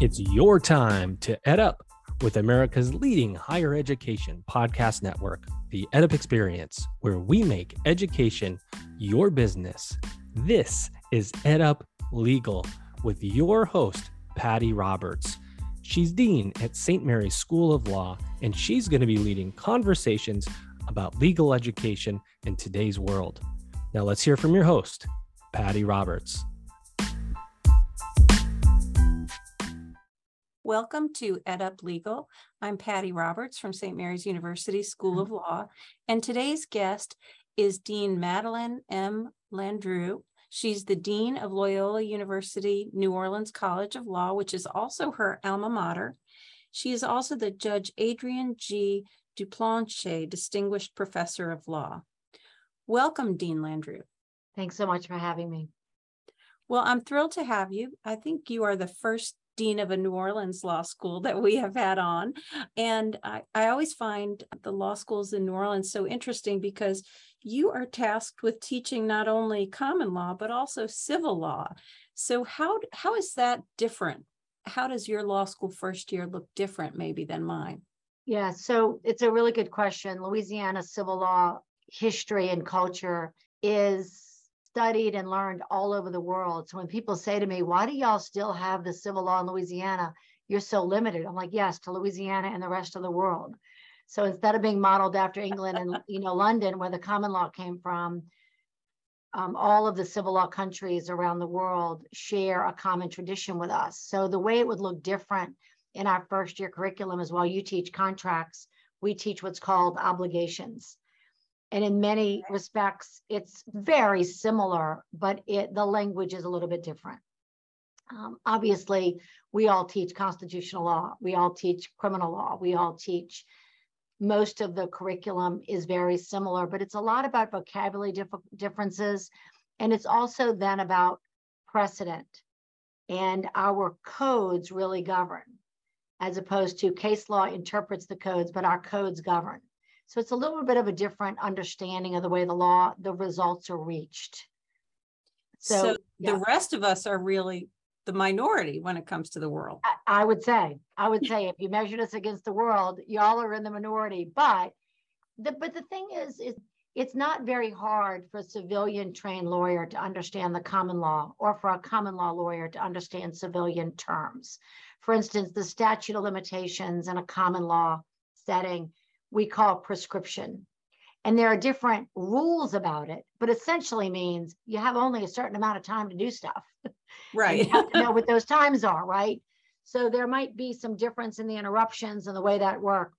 It's your time to ed up with America's leading higher education podcast network, the EdUp Experience, where we make education your business. This is EdUp Legal with your host, Patty Roberts. She's Dean at St. Mary's School of Law, and she's going to be leading conversations about legal education in today's world. Now, let's hear from your host, Patty Roberts. Welcome to EdUp Legal. I'm Patty Roberts from St. Mary's University School of Law, and today's guest is Dean Madeline M. Landrieu. She's the Dean of Loyola University New Orleans College of Law, which is also her alma mater. She is also the Judge Adrian G. Duplantier Distinguished Professor of Law. Welcome, Dean Landrieu. Thanks so much for having me. Well, I'm thrilled to have you. I think you are the first dean of a New Orleans law school that we have had on. And I, I always find the law schools in New Orleans so interesting because you are tasked with teaching not only common law, but also civil law. So how, how is that different? How does your law school first year look different maybe than mine? Yeah, so it's a really good question. Louisiana civil law history and culture is studied and learned all over the world. So when people say to me, why do y'all still have the civil law in Louisiana? You're so limited. I'm like, yes, to Louisiana and the rest of the world. So instead of being modeled after England and you know London, where the common law came from, um, all of the civil law countries around the world share a common tradition with us. So the way it would look different in our first year curriculum is while you teach contracts, we teach what's called obligations and in many respects it's very similar but it the language is a little bit different. Um, obviously we all teach constitutional law we all teach criminal law we all teach most of the curriculum is very similar but it's a lot about vocabulary dif- differences and it's also then about precedent and our codes really govern as opposed to case law interprets the codes but our codes govern so it's a little bit of a different understanding of the way the law, the results are reached. So, so yeah. the rest of us are really the minority when it comes to the world. I, I would say, I would say if you measured us against the world, y'all are in the minority. But the but the thing is, is it's not very hard for a civilian trained lawyer to understand the common law or for a common law lawyer to understand civilian terms. For instance, the statute of limitations in a common law setting we call prescription. And there are different rules about it, but essentially means you have only a certain amount of time to do stuff. Right. you have to know what those times are, right? So there might be some difference in the interruptions and the way that work,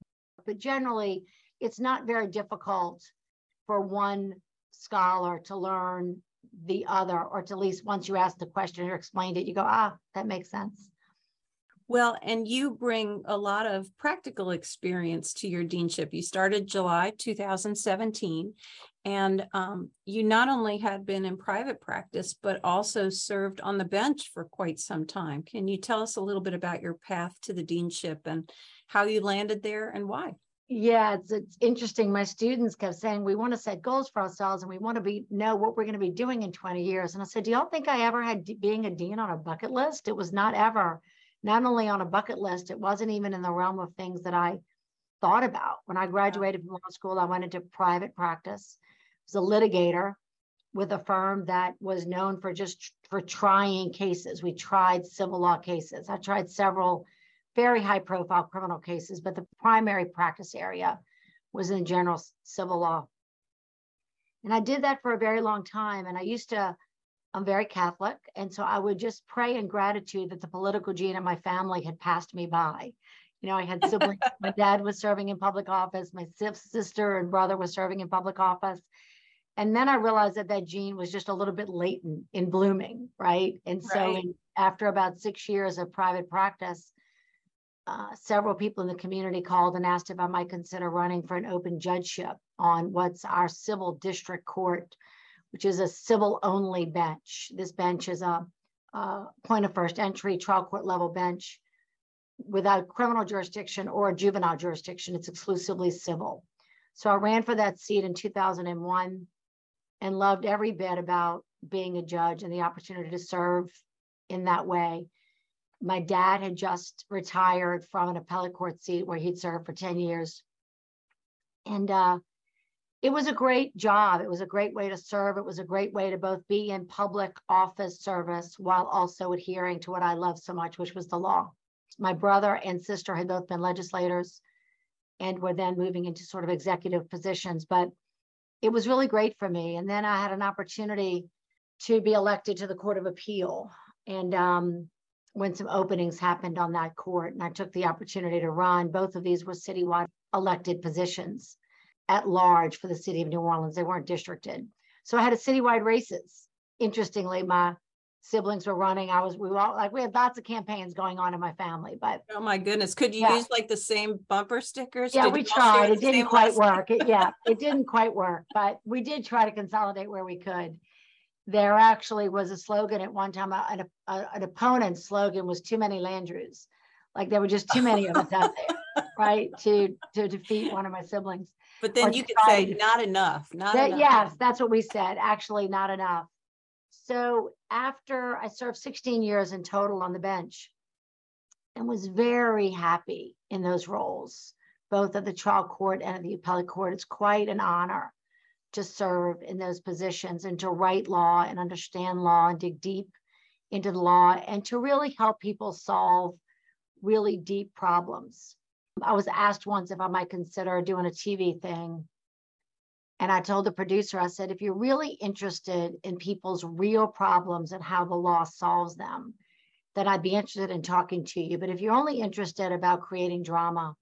but generally it's not very difficult for one scholar to learn the other, or to at least once you ask the question or explained it, you go, ah, that makes sense. Well, and you bring a lot of practical experience to your deanship. You started July 2017, and um, you not only had been in private practice, but also served on the bench for quite some time. Can you tell us a little bit about your path to the deanship and how you landed there and why? Yeah, it's, it's interesting. My students kept saying, we want to set goals for ourselves and we want to be know what we're going to be doing in 20 years. And I said, do y'all think I ever had being a dean on a bucket list? It was not ever not only on a bucket list, it wasn't even in the realm of things that I thought about. When I graduated from law school, I went into private practice. I was a litigator with a firm that was known for just for trying cases. We tried civil law cases. I tried several very high profile criminal cases, but the primary practice area was in general civil law. And I did that for a very long time. And I used to I'm very Catholic. And so I would just pray in gratitude that the political gene in my family had passed me by. You know, I had siblings. my dad was serving in public office. My sister and brother was serving in public office. And then I realized that that gene was just a little bit latent in blooming, right? And so right. In, after about six years of private practice, uh, several people in the community called and asked if I might consider running for an open judgeship on what's our civil district court which is a civil only bench. This bench is a, a point of first entry trial court level bench without criminal jurisdiction or juvenile jurisdiction. It's exclusively civil. So I ran for that seat in 2001 and loved every bit about being a judge and the opportunity to serve in that way. my dad had just retired from an appellate court seat where he'd served for 10 years. And uh, it was a great job. It was a great way to serve. It was a great way to both be in public office service while also adhering to what I love so much, which was the law. My brother and sister had both been legislators and were then moving into sort of executive positions. But it was really great for me. And then I had an opportunity to be elected to the Court of Appeal. And um, when some openings happened on that court, and I took the opportunity to run, both of these were citywide elected positions at large for the city of New Orleans. They weren't districted. So I had a citywide races. Interestingly, my siblings were running. I was, we were all like, we had lots of campaigns going on in my family, but. Oh my goodness. Could you Yeah. use like the same bumper stickers? Yeah, Did we you all share tried. It didn't quite work. It, yeah, it didn't quite work, but we did try to consolidate where we could. There actually was a slogan at one time, an, an opponent's slogan was too many Landrieus. Like there were just too many of us out there, right? To, to defeat one of my siblings. But then you could say, to- not enough, not That, enough. yes, that's what we said. Actually, not enough. So after I served 16 years in total on the bench and was very happy in those roles, both at the trial court and at the appellate court. It's quite an honor to serve in those positions and to write law and understand law and dig deep into the law and to really help people solve really deep problems. I was asked once if I might consider doing a TV thing and I told the producer, I said, if you're really interested in people's real problems and how the law solves them, then I'd be interested in talking to you. But if you're only interested about creating drama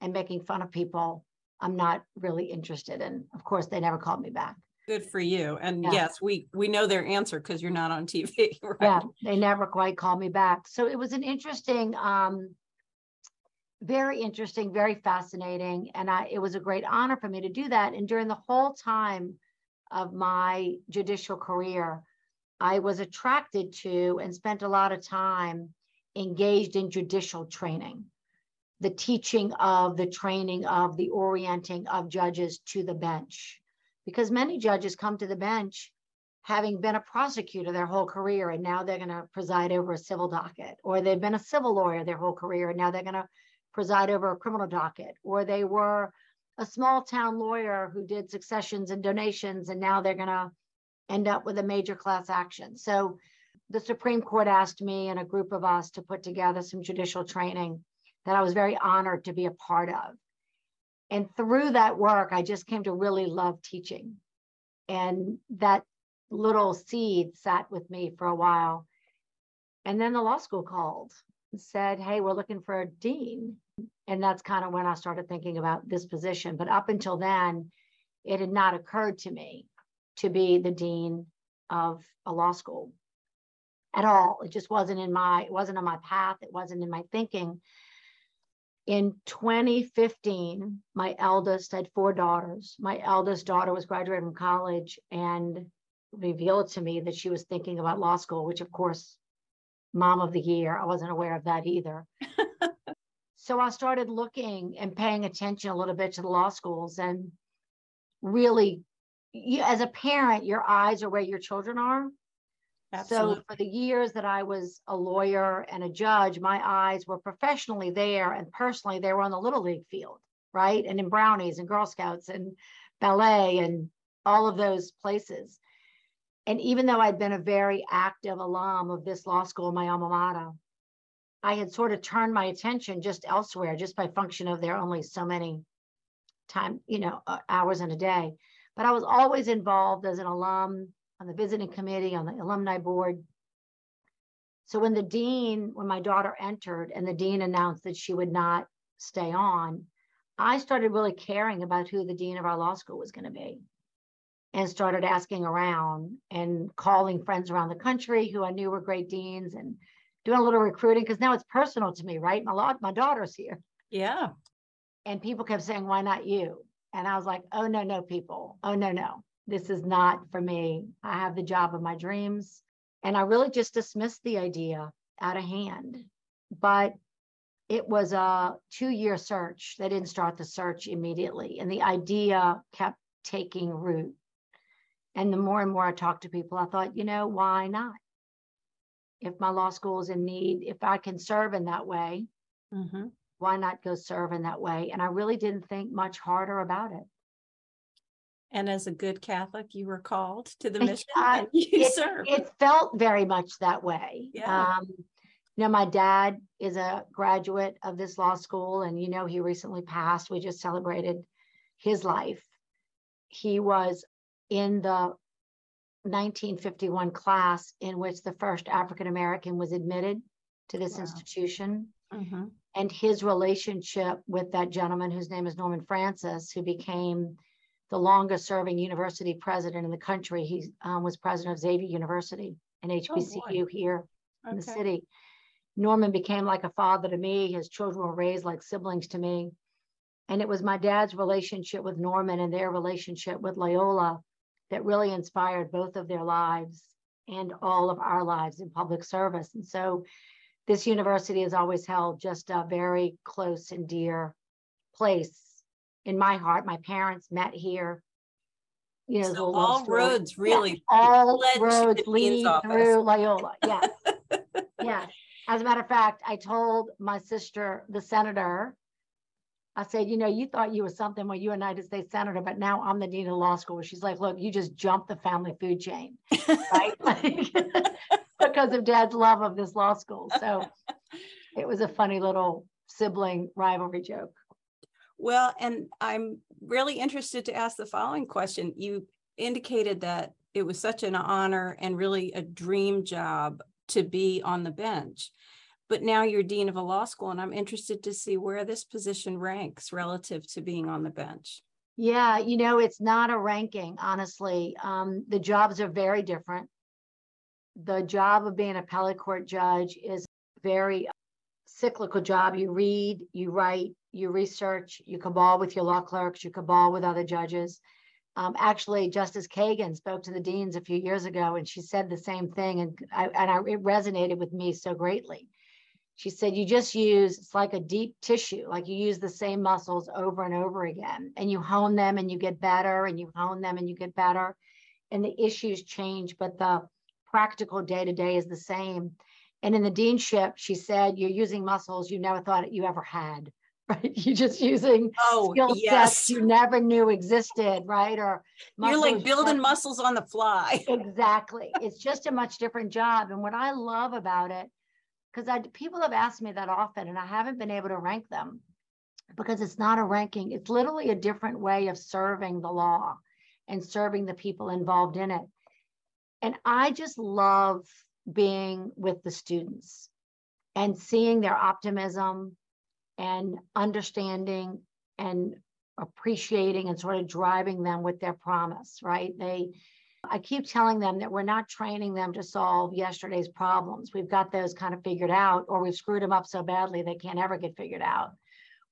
and making fun of people, I'm not really interested. And of course, they never called me back. Good for you. And Yeah. yes, we, we know their answer because you're not on TV, right? Yeah, they never quite call me back. So it was an interesting, um, very interesting, very fascinating. And I, it was a great honor for me to do that. And during the whole time of my judicial career, I was attracted to and spent a lot of time engaged in judicial training, the teaching of, the training of, the orienting of judges to the bench. Because many judges come to the bench having been a prosecutor their whole career and now they're going to preside over a civil docket, or they've been a civil lawyer their whole career and now they're going to preside over a criminal docket, or they were a small town lawyer who did successions and donations and now they're going to end up with a major class action. So the Supreme Court asked me and a group of us to put together some judicial training that I was very honored to be a part of. And through that work, I just came to really love teaching. And that little seed sat with me for a while. And then the law school called and said, Hey, we're looking for a dean. And that's kind of when I started thinking about this position. But up until then, it had not occurred to me to be the dean of a law school at all. It just wasn't in my, it wasn't on my path. It wasn't in my thinking. In 2015, my eldest I had four daughters. My eldest daughter was graduating from college and revealed to me that she was thinking about law school, which of course, mom of the year, I wasn't aware of that either. so I started looking and paying attention a little bit to the law schools and really you, as a parent, your eyes are where your children are. Absolutely. So for the years that I was a lawyer and a judge, my eyes were professionally there and personally they were on the little league field, right? And in brownies and Girl Scouts and ballet and all of those places. And even though I'd been a very active alum of this law school, my alma mater, I had sort of turned my attention just elsewhere, just by function of there are only so many time, you know, uh, hours in a day. But I was always involved as an alum on the visiting committee, on the alumni board. So when the dean, when my daughter entered and the dean announced that she would not stay on, I started really caring about who the dean of our law school was going to be and started asking around and calling friends around the country who I knew were great deans and doing a little recruiting because now it's personal to me, right? My law, my daughter's here. Yeah. And people kept saying, why not you? And I was like, oh, no, no, people. Oh, no, no. This is not for me. I have the job of my dreams. And I really just dismissed the idea out of hand. But it was a two year search. They didn't start the search immediately. And the idea kept taking root. And the more and more I talked to people, I thought, you know, why not? if my law school is in need, if I can serve in that way, Mhm. why not go serve in that way? And I really didn't think much harder about it. And as a good Catholic, you were called to the mission and you it, served. it felt very much that way. Yeah. Um, you know, my dad is a graduate of this law school, and you know, he recently passed. We just celebrated his life. He was in the 1951 class in which the first African American was admitted to this Wow. institution. Mhm. And his relationship with that gentleman, whose name is Norman Francis, who became the longest serving university president in the country. He um, was president of Xavier University and HBCU here in the city. Norman became like a father to me. His children were raised like siblings to me. And it was my dad's relationship with Norman and their relationship with Loyola that really inspired both of their lives and all of our lives in public service. And so this university has always held just a very close and dear place in my heart. My parents met here. You know, So all roads Yeah, really all led the roads lead through Loyola. Yes. yes. As a matter of fact, I told my sister, the senator, I said, you know, you thought you were something when you were United States senator, but now I'm the dean of law school. She's like, look, you just jumped the family food chain, right? Like, because of dad's love of this law school. So it was a funny little sibling rivalry joke. Well, and I'm really interested to ask the following question. You indicated that it was such an honor and really a dream job to be on the bench. But now you're dean of a law school, and I'm interested to see where this position ranks relative to being on the bench. Yeah, you know, it's not a ranking, honestly. Um, the jobs are very different. The job of being an appellate court judge is a very cyclical job. You read, you write, you research, you cabal with your law clerks, you cabal with other judges. Um, actually, Justice Kagan spoke to the deans a few years ago, and she said the same thing, and I, and I, it resonated with me so greatly. She said, you just use, it's like a deep tissue, like you use the same muscles over and over again, and you hone them and you get better, and you hone them and you get better. And the issues change, but the practical day to day is the same. And in the deanship, she said, you're using muscles you never thought you ever had, right? You're just using Oh, skill sets yes. you never knew existed, right? Or You're like building muscles on the fly. Exactly. It's just a much different job. And what I love about it, because I people have asked me that often, and I haven't been able to rank them because it's not a ranking. It's literally a different way of serving the law and serving the people involved in it. And I just love being with the students and seeing their optimism and understanding and appreciating and sort of driving them with their promise, right? They I keep telling them that we're not training them to solve yesterday's problems. We've got those kind of figured out, or we've screwed them up so badly they can't ever get figured out.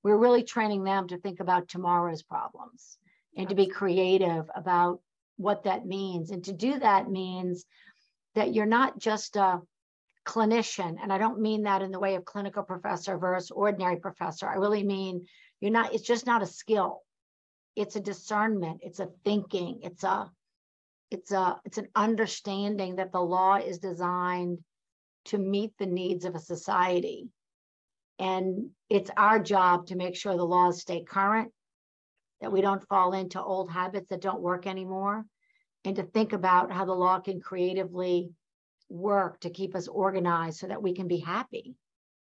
We're really training them to think about tomorrow's problems and to be creative about what that means. And to do that means that you're not just a clinician, and I don't mean that in the way of clinical professor versus ordinary professor. I really mean you're not, it's just not a skill. It's a discernment, it's a thinking, it's a it's a it's an understanding that the law is designed to meet the needs of a society and it's our job to make sure the laws stay current that we don't fall into old habits that don't work anymore and to think about how the law can creatively work to keep us organized so that we can be happy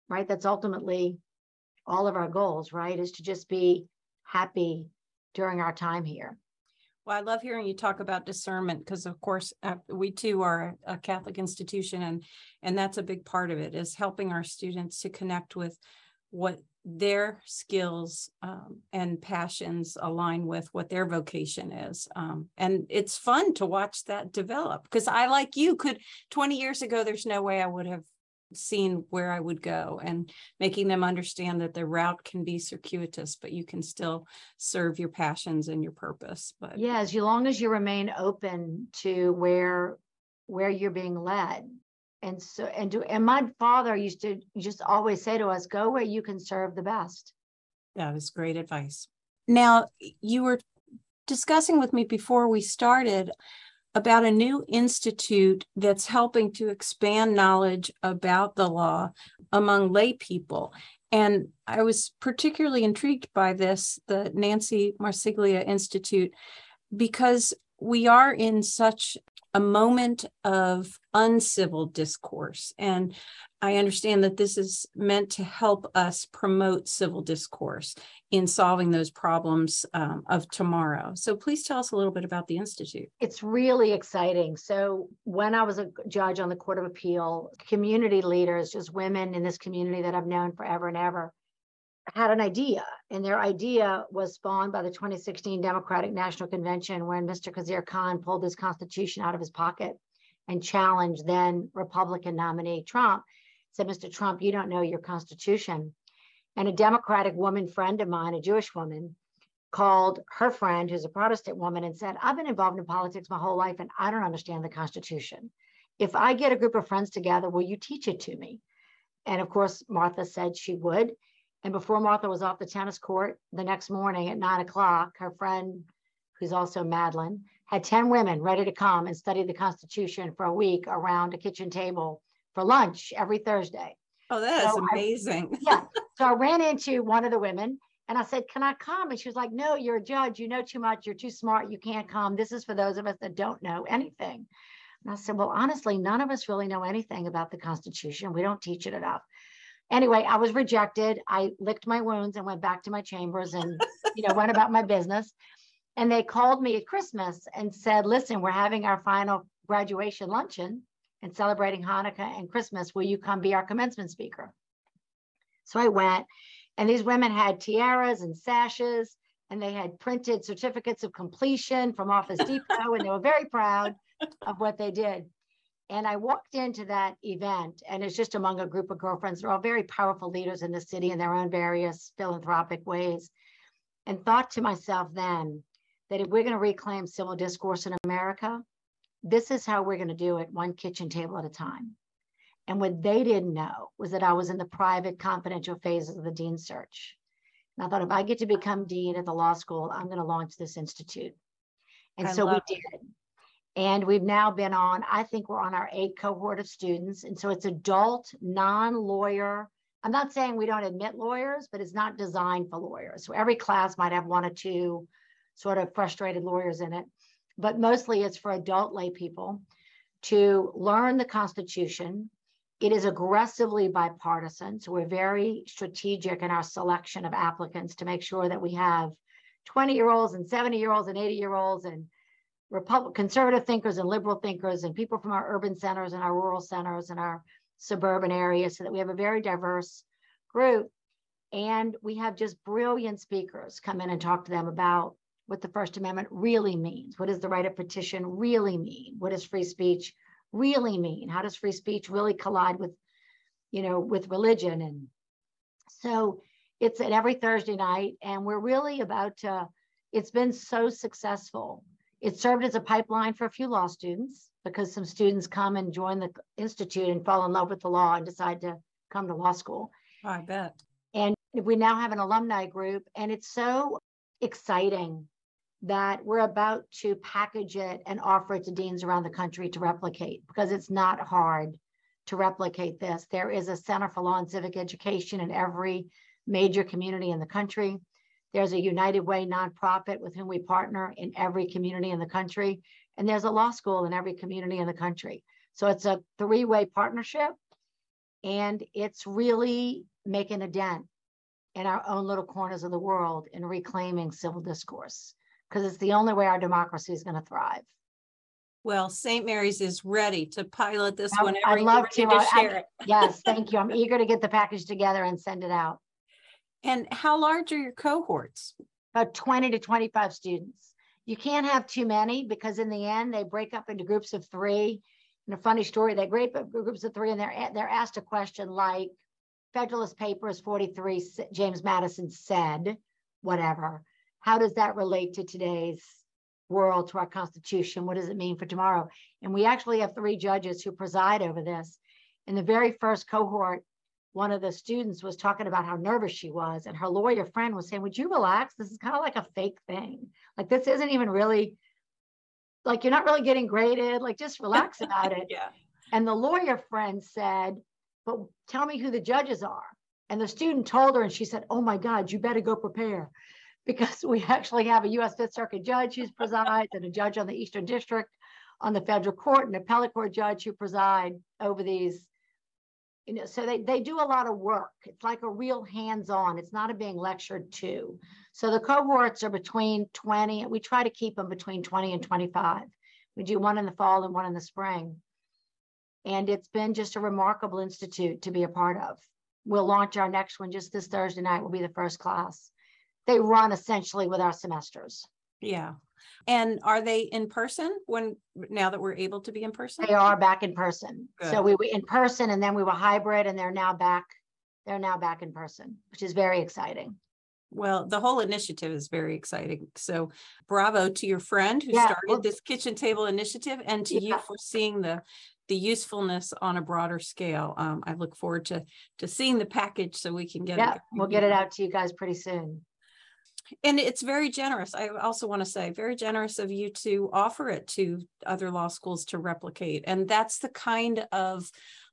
right? That's ultimately all of our goals right is to just be happy during our time here. Well, I love hearing you talk about discernment because, of course, uh, we too are a Catholic institution, and and that's a big part of it is helping our students to connect with what their skills um, and passions align with what their vocation is. Um, and it's fun to watch that develop because I, like you, could 20 years ago, there's no way I would have seen where I would go and making them understand that the route can be circuitous, but you can still serve your passions and your purpose. But Yeah, as long as you remain open to where where you're being led. And so and do and my father used to just always say to us, go where you can serve the best. That is great advice. Now, you were discussing with me before we started about a new institute that's helping to expand knowledge about the law among lay people. And I was particularly intrigued by this, the Nancy Marsiglia Institute, because we are in such a moment of uncivil discourse. And I understand that this is meant to help us promote civil discourse in solving those problems um, of tomorrow. So please tell us a little bit about the Institute. It's really exciting. So, when I was a judge on the Court of Appeal, community leaders, just women in this community that I've known forever and ever, had an idea, and their idea was spawned by the 2016 Democratic National Convention when Mr. Khizr Khan pulled his constitution out of his pocket and challenged then Republican nominee Trump. Said, Mr. Trump, you don't know your constitution. And a Democratic woman friend of mine, a Jewish woman, called her friend, who's a Protestant woman, and said, I've been involved in politics my whole life and I don't understand the Constitution. If I get a group of friends together, will you teach it to me? And of course, Martha said she would. And before Martha was off the tennis court the next morning at nine o'clock, her friend, who's also Madeline, had 10 women ready to come and study the Constitution for a week around a kitchen table for lunch every Thursday. Oh, that is so amazing. I, yeah. So I ran into one of the women and I said, Can I come? And she was like, No, you're a judge. You know too much. You're too smart. You can't come. This is for those of us that don't know anything. And I said, Well, honestly, none of us really know anything about the Constitution. We don't teach it enough anyway, I was rejected. I licked my wounds and went back to my chambers and, you know, went about my business. And they called me at Christmas and said, listen, we're having our final graduation luncheon and celebrating Hanukkah and Christmas. Will you come be our commencement speaker? So I went, and these women had tiaras and sashes, and they had printed certificates of completion from Office Depot, and they were very proud of what they did. And I walked into that event, and it's just among a group of girlfriends. They're all very powerful leaders in the city in their own various philanthropic ways. And thought to myself then that if we're going to reclaim civil discourse in America, this is how we're going to do it one kitchen table at a time. And what they didn't know was that I was in the private, confidential phases of the dean search. And I thought if I get to become dean at the law school, I'm going to launch this institute. And I so we did. And we've now been on, I think we're on our eighth cohort of students. And so it's adult, non lawyer. I'm not saying we don't admit lawyers, but it's not designed for lawyers. So every class might have one or two sort of frustrated lawyers in it, but mostly it's for adult lay people to learn the Constitution. It is aggressively bipartisan. So we're very strategic in our selection of applicants to make sure that we have 20 year olds and 70 year olds and 80 year olds and Republic, conservative thinkers and liberal thinkers and people from our urban centers and our rural centers and our suburban areas so that we have a very diverse group. And we have just brilliant speakers come in and talk to them about what the First Amendment really means. What does the right of petition really mean? What does free speech really mean? How does free speech really collide with, you know, with religion? And so it's at every Thursday night, and we're really about to, it's been so successful it served as a pipeline for a few law students because some students come and join the institute and fall in love with the law and decide to come to law school. Oh, I bet. And we now have an alumni group, and it's so exciting that we're about to package it and offer it to deans around the country to replicate because it's not hard to replicate this. There is a Center for Law and Civic Education in every major community in the country. There's a United Way nonprofit with whom we partner in every community in the country. And there's a law school in every community in the country. So it's a three way partnership. And it's really making a dent in our own little corners of the world in reclaiming civil discourse, because it's the only way our democracy is going to thrive. Well, St. Mary's is ready to pilot this oh, one. I'd love to, to share I, it. yes, thank you. I'm eager to get the package together and send it out. And how large are your cohorts? About 20 to 25 students. You can't have too many because in the end they break up into groups of three. And a funny story, they break up groups of three and they're they're asked a question like Federalist Papers 43, James Madison said, whatever. How does that relate to today's world, to our Constitution? What does it mean for tomorrow? And we actually have three judges who preside over this. In the very first cohort, one of the students was talking about how nervous she was and her lawyer friend was saying would you relax this is kind of like a fake thing like this isn't even really like you're not really getting graded. Like just relax about it. yeah. And the lawyer friend said, but tell me who the judges are. And the student told her, and she said, oh my God, you better go prepare. Because we actually have a US Fifth Circuit judge who presides and a judge on the Eastern District on the federal court and appellate court judge who preside over these you know so they, they do a lot of work. It's like a real hands-on. It's not a being lectured to. So the cohorts are between 20 we try to keep them between 20 and 25 we do one in the fall and one in the spring. And it's been just a remarkable institute to be a part of. We'll launch our next one just this thursday night. Will be the first class. They run essentially with our semesters. Yeah and are they in person when now that we're able to be in person? They are back in person. Good. So we were in person and then we were hybrid and they're now back. They're now back in person, which is very exciting. Well, the whole initiative is very exciting. So bravo to your friend who Yeah, started well- this kitchen table initiative and to you for seeing the the usefulness on a broader scale. Um, I look forward to to seeing the package so we can get Yeah, it. we'll get it out to you guys pretty soon. And it's very generous. I also want to say very generous of you to offer it to other law schools to replicate. And that's the kind of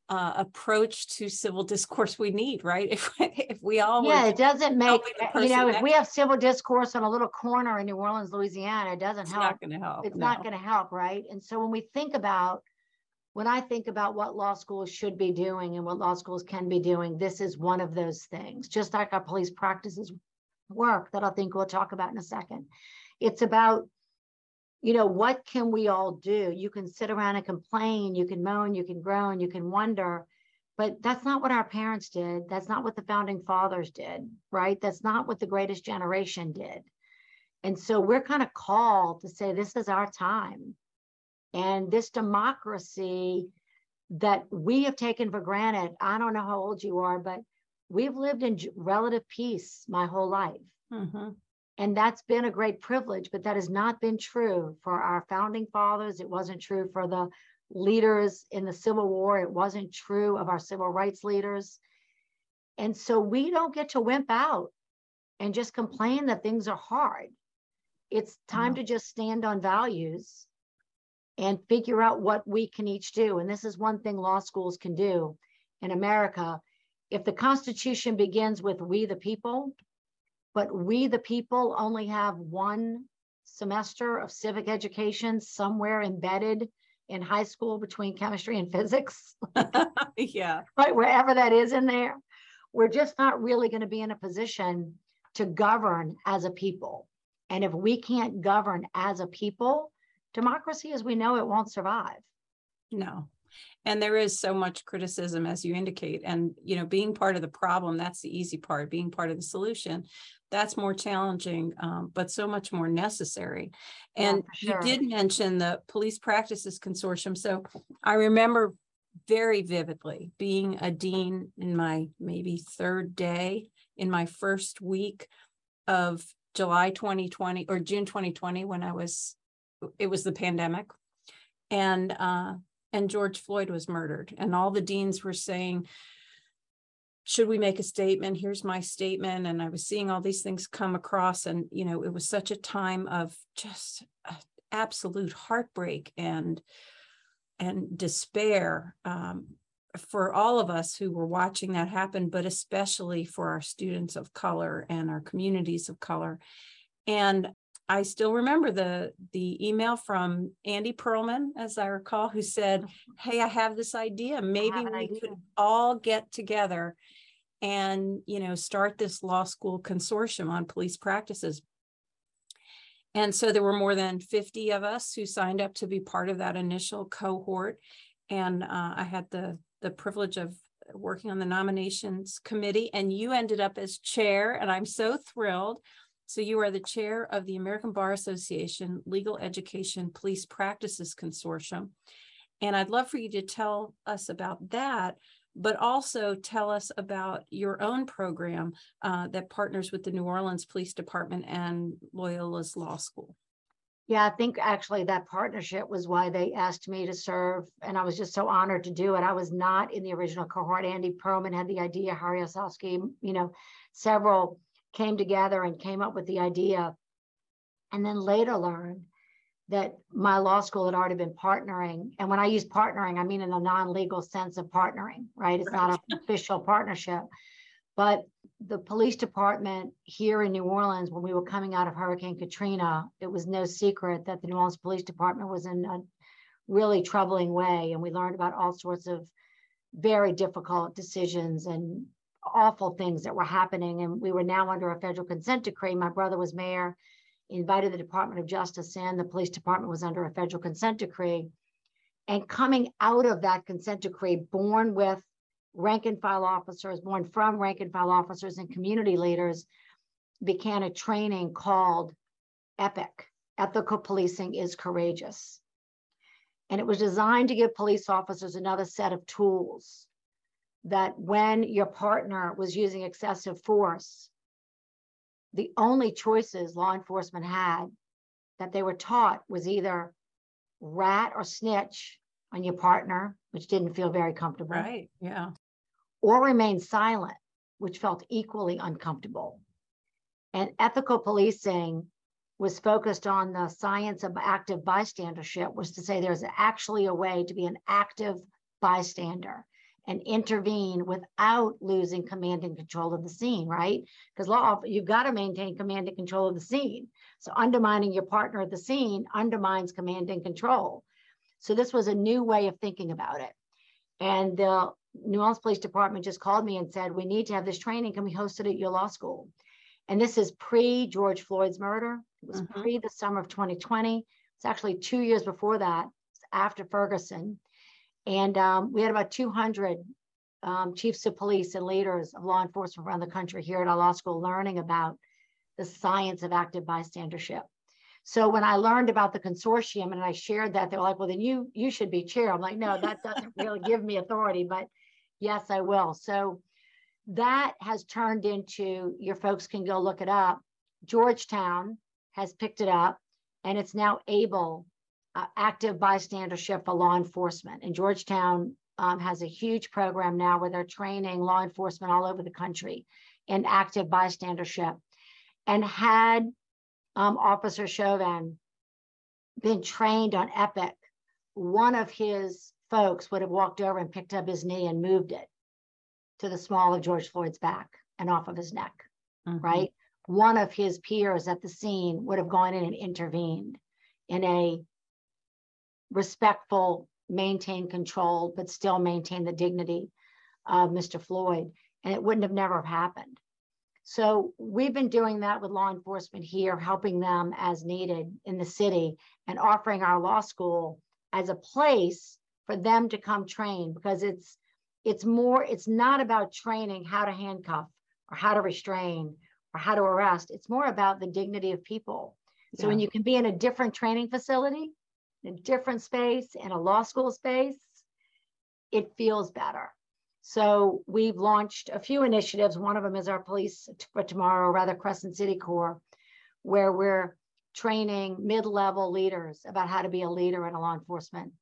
uh, approach to civil discourse we need, right? If if we all Yeah, it doesn't make, you know, if we have civil discourse on a little corner in New Orleans, Louisiana, it doesn't it's help. not going to help. It's no. not going to help, right? And so when we think about, when I think about what law schools should be doing and what law schools can be doing, this is one of those things, just like our police practices work that I think we'll talk about in a second. It's about, you know, what can we all do? You can sit around and complain, you can moan, you can groan, you can wonder, but that's not what our parents did. That's not what the founding fathers did, right? That's not what the greatest generation did. And so we're kind of called to say, this is our time. And this democracy that we have taken for granted, I don't know how old you are, but we've lived in relative peace my whole life. Mhm. And that's been a great privilege, but that has not been true for our founding fathers. It wasn't true for the leaders in the Civil War. It wasn't true of our civil rights leaders. And so we don't get to wimp out and just complain that things are hard. It's time No. to just stand on values and figure out what we can each do. And this is one thing law schools can do in America. If the Constitution begins with we the people, but we the people only have one semester of civic education somewhere embedded in high school between chemistry and physics, yeah. right? Wherever that is in there, we're just not really going to be in a position to govern as a people. And if we can't govern as a people, democracy as we know it won't survive. No. And there is so much criticism, as you indicate. And, you know, being part of the problem, that's the easy part. Being part of the solution, that's more challenging, um, but so much more necessary. Yeah, And you did mention the Police Practices Consortium. So I remember very vividly being a dean in my maybe third day in my first week of July 2020 or June 2020 when I was, it was the pandemic. And uh, and George Floyd was murdered. And all the deans were saying, should we make a statement? Here's my statement. And I was seeing all these things come across. And, you know, it was such a time of just absolute heartbreak and and despair um, for all of us who were watching that happen, but especially for our students of color and our communities of color. And I still remember the the email from Andy Perlman, as I recall, who said, "Hey, I have this idea. Maybe we idea." could all get together and you know start this law school consortium on police practices." And so there were more than 50 of us who signed up to be part of that initial cohort. And uh, I had the the privilege of working on the nominations committee, and you ended up as chair, and I'm so thrilled. So you are the chair of the American Bar Association Legal Education Police Practices Consortium. And I'd love for you to tell us about that, but also tell us about your own program uh, that partners with the New Orleans Police Department and Loyola's Law School. Yeah, I think actually that partnership was why they asked me to serve. And I was just so honored to do it. I was not in the original cohort. Andy Perlman had the idea, Harry Osowski, you know, several came together and came up with the idea. And then later learned that my law school had already been partnering. And when I use partnering, I mean in a non-legal sense of partnering, right? It's right. not an official partnership. But the police department here in New Orleans, when we were coming out of Hurricane Katrina, it was no secret that the New Orleans Police Department was in a really troubling way. And we learned about all sorts of very difficult decisions and awful things that were happening. And we were now under a federal consent decree. My brother was mayor invited the Department of Justice in. The police department was under a federal consent decree. And coming out of that consent decree, born with rank and file officers, born from rank and file officers and community leaders, began a training called EPIC Ethical Policing is Courageous. And it was designed to give police officers another set of tools that when your partner was using excessive force, the only choices law enforcement had that they were taught was either rat or snitch on your partner, which didn't feel very comfortable. Right. Yeah. Or remain silent, which felt equally uncomfortable. And ethical policing was focused on the science of active bystandership, was to say there's actually a way to be an active bystander and intervene without losing command and control of the scene, right? Because law, you've got to maintain command and control of the scene. So undermining your partner at the scene undermines command and control. So this was a new way of thinking about it. And the New Orleans Police Department just called me and said, we need to have this training. Can we host it at your law school? And this is pre George Floyd's murder. It was mm-hmm. pre the summer of 2020. It's actually two years before that, after Ferguson. And um, we had about 200 um, chiefs of police and leaders of law enforcement around the country here at our law school learning about the science of active bystandership. So when I learned about the consortium and I shared that, they were like, well, then you you should be chair. I'm like, no, that doesn't really give me authority, but yes, I will. So that has turned into your folks can go look it up. Georgetown has picked it up and it's now able uh, active bystandership for law enforcement. And Georgetown um, has a huge program now where they're training law enforcement all over the country in active bystandership. And had um, Officer Chauvin been trained on EPIC, one of his folks would have walked over and picked up his knee and moved it to the small of George Floyd's back and off of his neck, mm-hmm. right? One of his peers at the scene would have gone in and intervened in a respectful, maintain control, but still maintain the dignity of Mr. Floyd. And it wouldn't have never happened. So we've been doing that with law enforcement here, helping them as needed in the city and offering our law school as a place for them to come train because it's it's more it's not about training how to handcuff or how to restrain or how to arrest it's more about the dignity of people so yeah. when you can be in a different training facility a different space, in a law school space, it feels better. So we've launched a few initiatives. One of them is our police for tomorrow, rather Crescent City Corps, where we're training mid-level leaders about how to be a leader in a law enforcement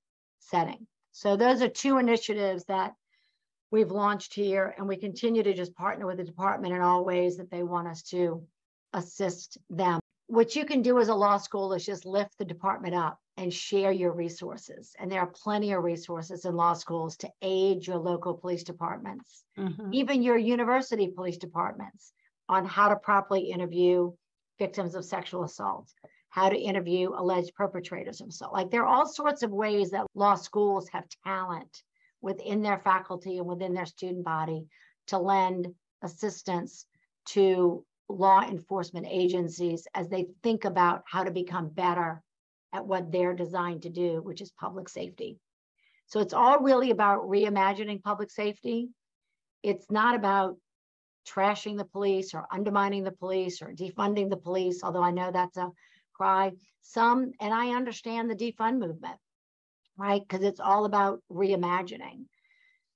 setting. So those are two initiatives that we've launched here, and we continue to just partner with the department in all ways that they want us to assist them. What you can do as a law school is just lift the department up and share your resources. And there are plenty of resources in law schools to aid your local police departments, mm-hmm. even your university police departments, on how to properly interview victims of sexual assault, how to interview alleged perpetrators of assault. Like there are all sorts of ways that law schools have talent within their faculty and within their student body to lend assistance to law enforcement agencies as they think about how to become better at what they're designed to do, which is public safety. So it's all really about reimagining public safety. It's not about trashing the police or undermining the police or defunding the police, although I know that's a cry. Some, and I understand the defund movement, right? Because it's all about reimagining.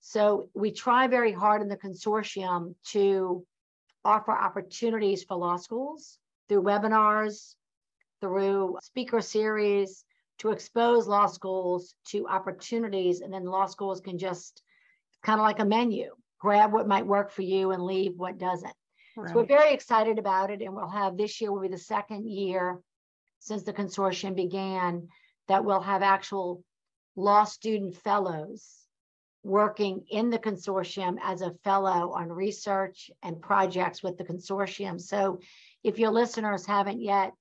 So we try very hard in the consortium to offer opportunities for law schools through webinars, through speaker series to expose law schools to opportunities. And then law schools can just kind of like a menu, grab what might work for you and leave what doesn't. Right. So we're very excited about it. And we'll have this year will be the second year since the consortium began that we'll have actual law student fellows working in the consortium as a fellow on research and projects with the consortium. So if your listeners haven't yet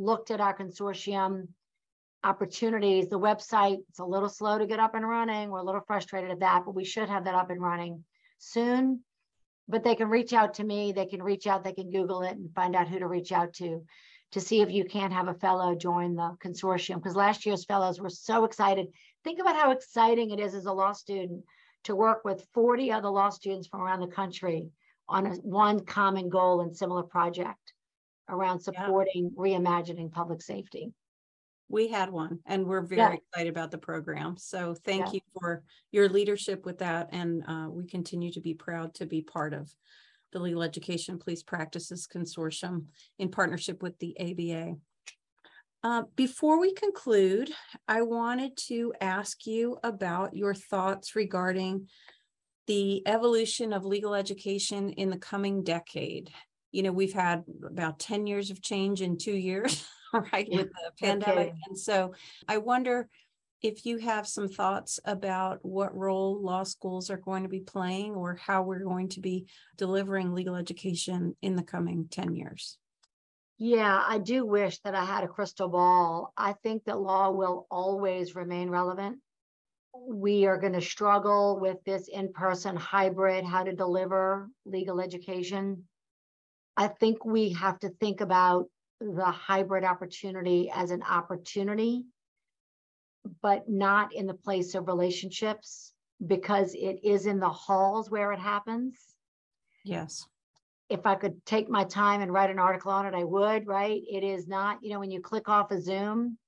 looked at our consortium opportunities, the website, it's a little slow to get up and running. We're a little frustrated at that, but we should have that up and running soon. But they can reach out to me, they can reach out, they can Google it and find out who to reach out to to see if you can't have a fellow join the consortium. Because last year's fellows were so excited. Think about how exciting it is as a law student to work with 40 other law students from around the country on a, one common goal and similar project around supporting yeah. reimagining public safety. We had one and we're very yeah. excited about the program. So thank yeah. you for your leadership with that. And uh, we continue to be proud to be part of the Legal Education Police Practices Consortium in partnership with the ABA. Uh, before we conclude, I wanted to ask you about your thoughts regarding the evolution of legal education in the coming decade. You know, we've had about 10 years of change in two years, right, yeah. with the pandemic. Okay. And so I wonder if you have some thoughts about what role law schools are going to be playing or how we're going to be delivering legal education in the coming 10 years. Yeah, I do wish that I had a crystal ball. I think that law will always remain relevant. We are going to struggle with this in person hybrid, how to deliver legal education. I think we have to think about the hybrid opportunity as an opportunity but not in the place of relationships because it is in the halls where it happens. Yes. If I could take my time and write an article on it, I would, right? It is not, you know, when you click off a Zoom,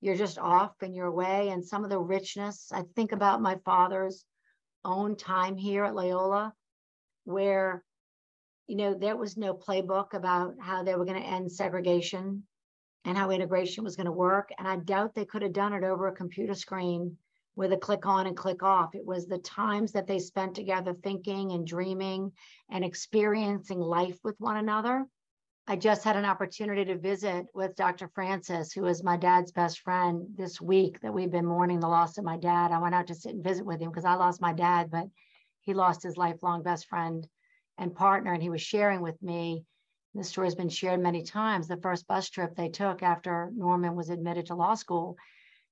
you're just off and you're away. And some of the richness, I think about my father's own time here at Loyola, where, you know, there was no playbook about how they were going to end segregation and how integration was going to work. And I doubt they could have done it over a computer screen with a click on and click off. It was the times that they spent together thinking and dreaming and experiencing life with one another. I just had an opportunity to visit with Dr. Francis, who is my dad's best friend this week that we've been mourning the loss of my dad. I went out to sit and visit with him because I lost my dad, but he lost his lifelong best friend and partner. And he was sharing with me this story has been shared many times. The first bus trip they took after Norman was admitted to law school,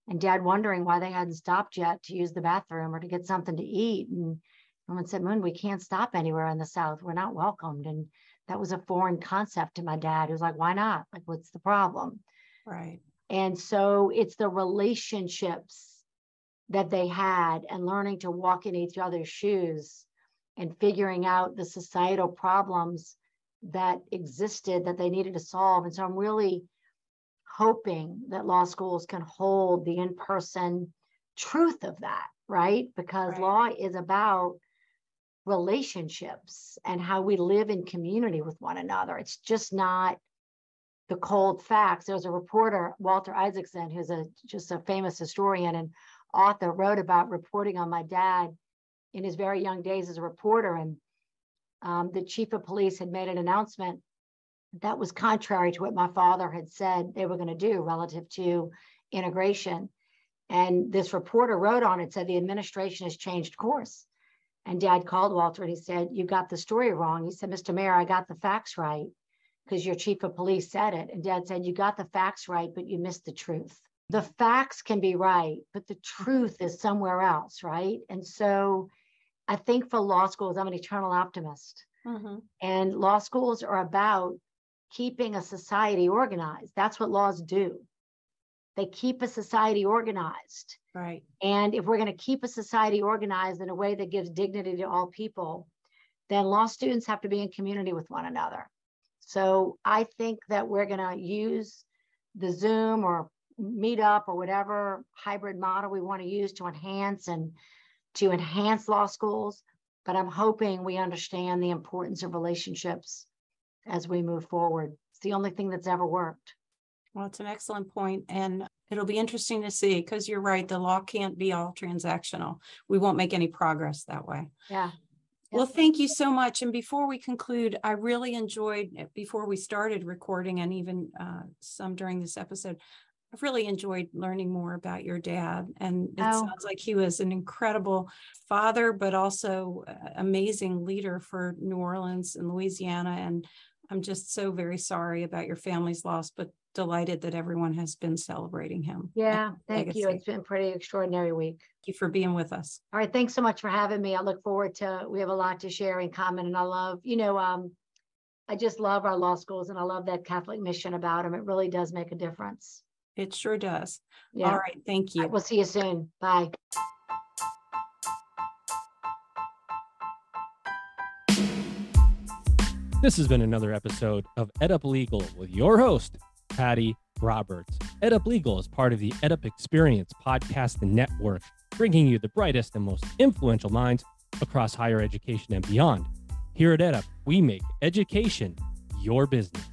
and dad wondering why they hadn't stopped yet to use the bathroom or to get something to eat. And Norman said, Moon, we can't stop anywhere in the South. We're not welcomed. And that was a foreign concept to my dad. He was like, why not? Like, what's the problem? Right. And so it's the relationships that they had and learning to walk in each other's shoes and figuring out the societal problems that existed that they needed to solve. And so I'm really hoping that law schools can hold the in person truth of that, right? Because right. law is about relationships and how we live in community with one another. It's just not the cold facts. There's a reporter, Walter Isaacson, who's a just a famous historian and author, wrote about reporting on my dad in his very young days as a reporter. And um, the chief of police had made an announcement that was contrary to what my father had said they were going to do relative to integration. And this reporter wrote on it, said the administration has changed course. And dad called Walter and he said, You got the story wrong. He said, Mr. Mayor, I got the facts right because your chief of police said it. And dad said, You got the facts right, but you missed the truth. The facts can be right, but the truth is somewhere else, right? And so I think for law schools, I'm an eternal optimist. Mm-hmm. And law schools are about keeping a society organized. That's what laws do. They keep a society organized. Right. And if we're going to keep a society organized in a way that gives dignity to all people, then law students have to be in community with one another. So I think that we're going to use the Zoom or Meetup or whatever hybrid model we want to use to enhance and to enhance law schools, but I'm hoping we understand the importance of relationships as we move forward. It's the only thing that's ever worked. Well, it's an excellent point, and it'll be interesting to see because you're right. The law can't be all transactional. We won't make any progress that way. Yeah. Well, thank you so much. And before we conclude, I really enjoyed, before we started recording and even uh, some during this episode, I've really enjoyed learning more about your dad. And it Oh. sounds like he was an incredible father, but also amazing leader for New Orleans and Louisiana. And I'm just so very sorry about your family's loss, but delighted that everyone has been celebrating him. Yeah, thank you. It's been a pretty extraordinary week. Thank you for being with us. All right, thanks so much for having me. I look forward to, we have a lot to share in common and I love, you know, um, I just love our law schools and I love that Catholic mission about them. It really does make a difference. It sure does. All Yeah, right. Thank you. we'll see you soon. Bye. This has been another episode of EdUp Legal with your host, Patty Roberts. EdUp Legal is part of the EdUp Experience podcast network, bringing you the brightest and most influential minds across higher education and beyond. Here at EdUp, we make education your business.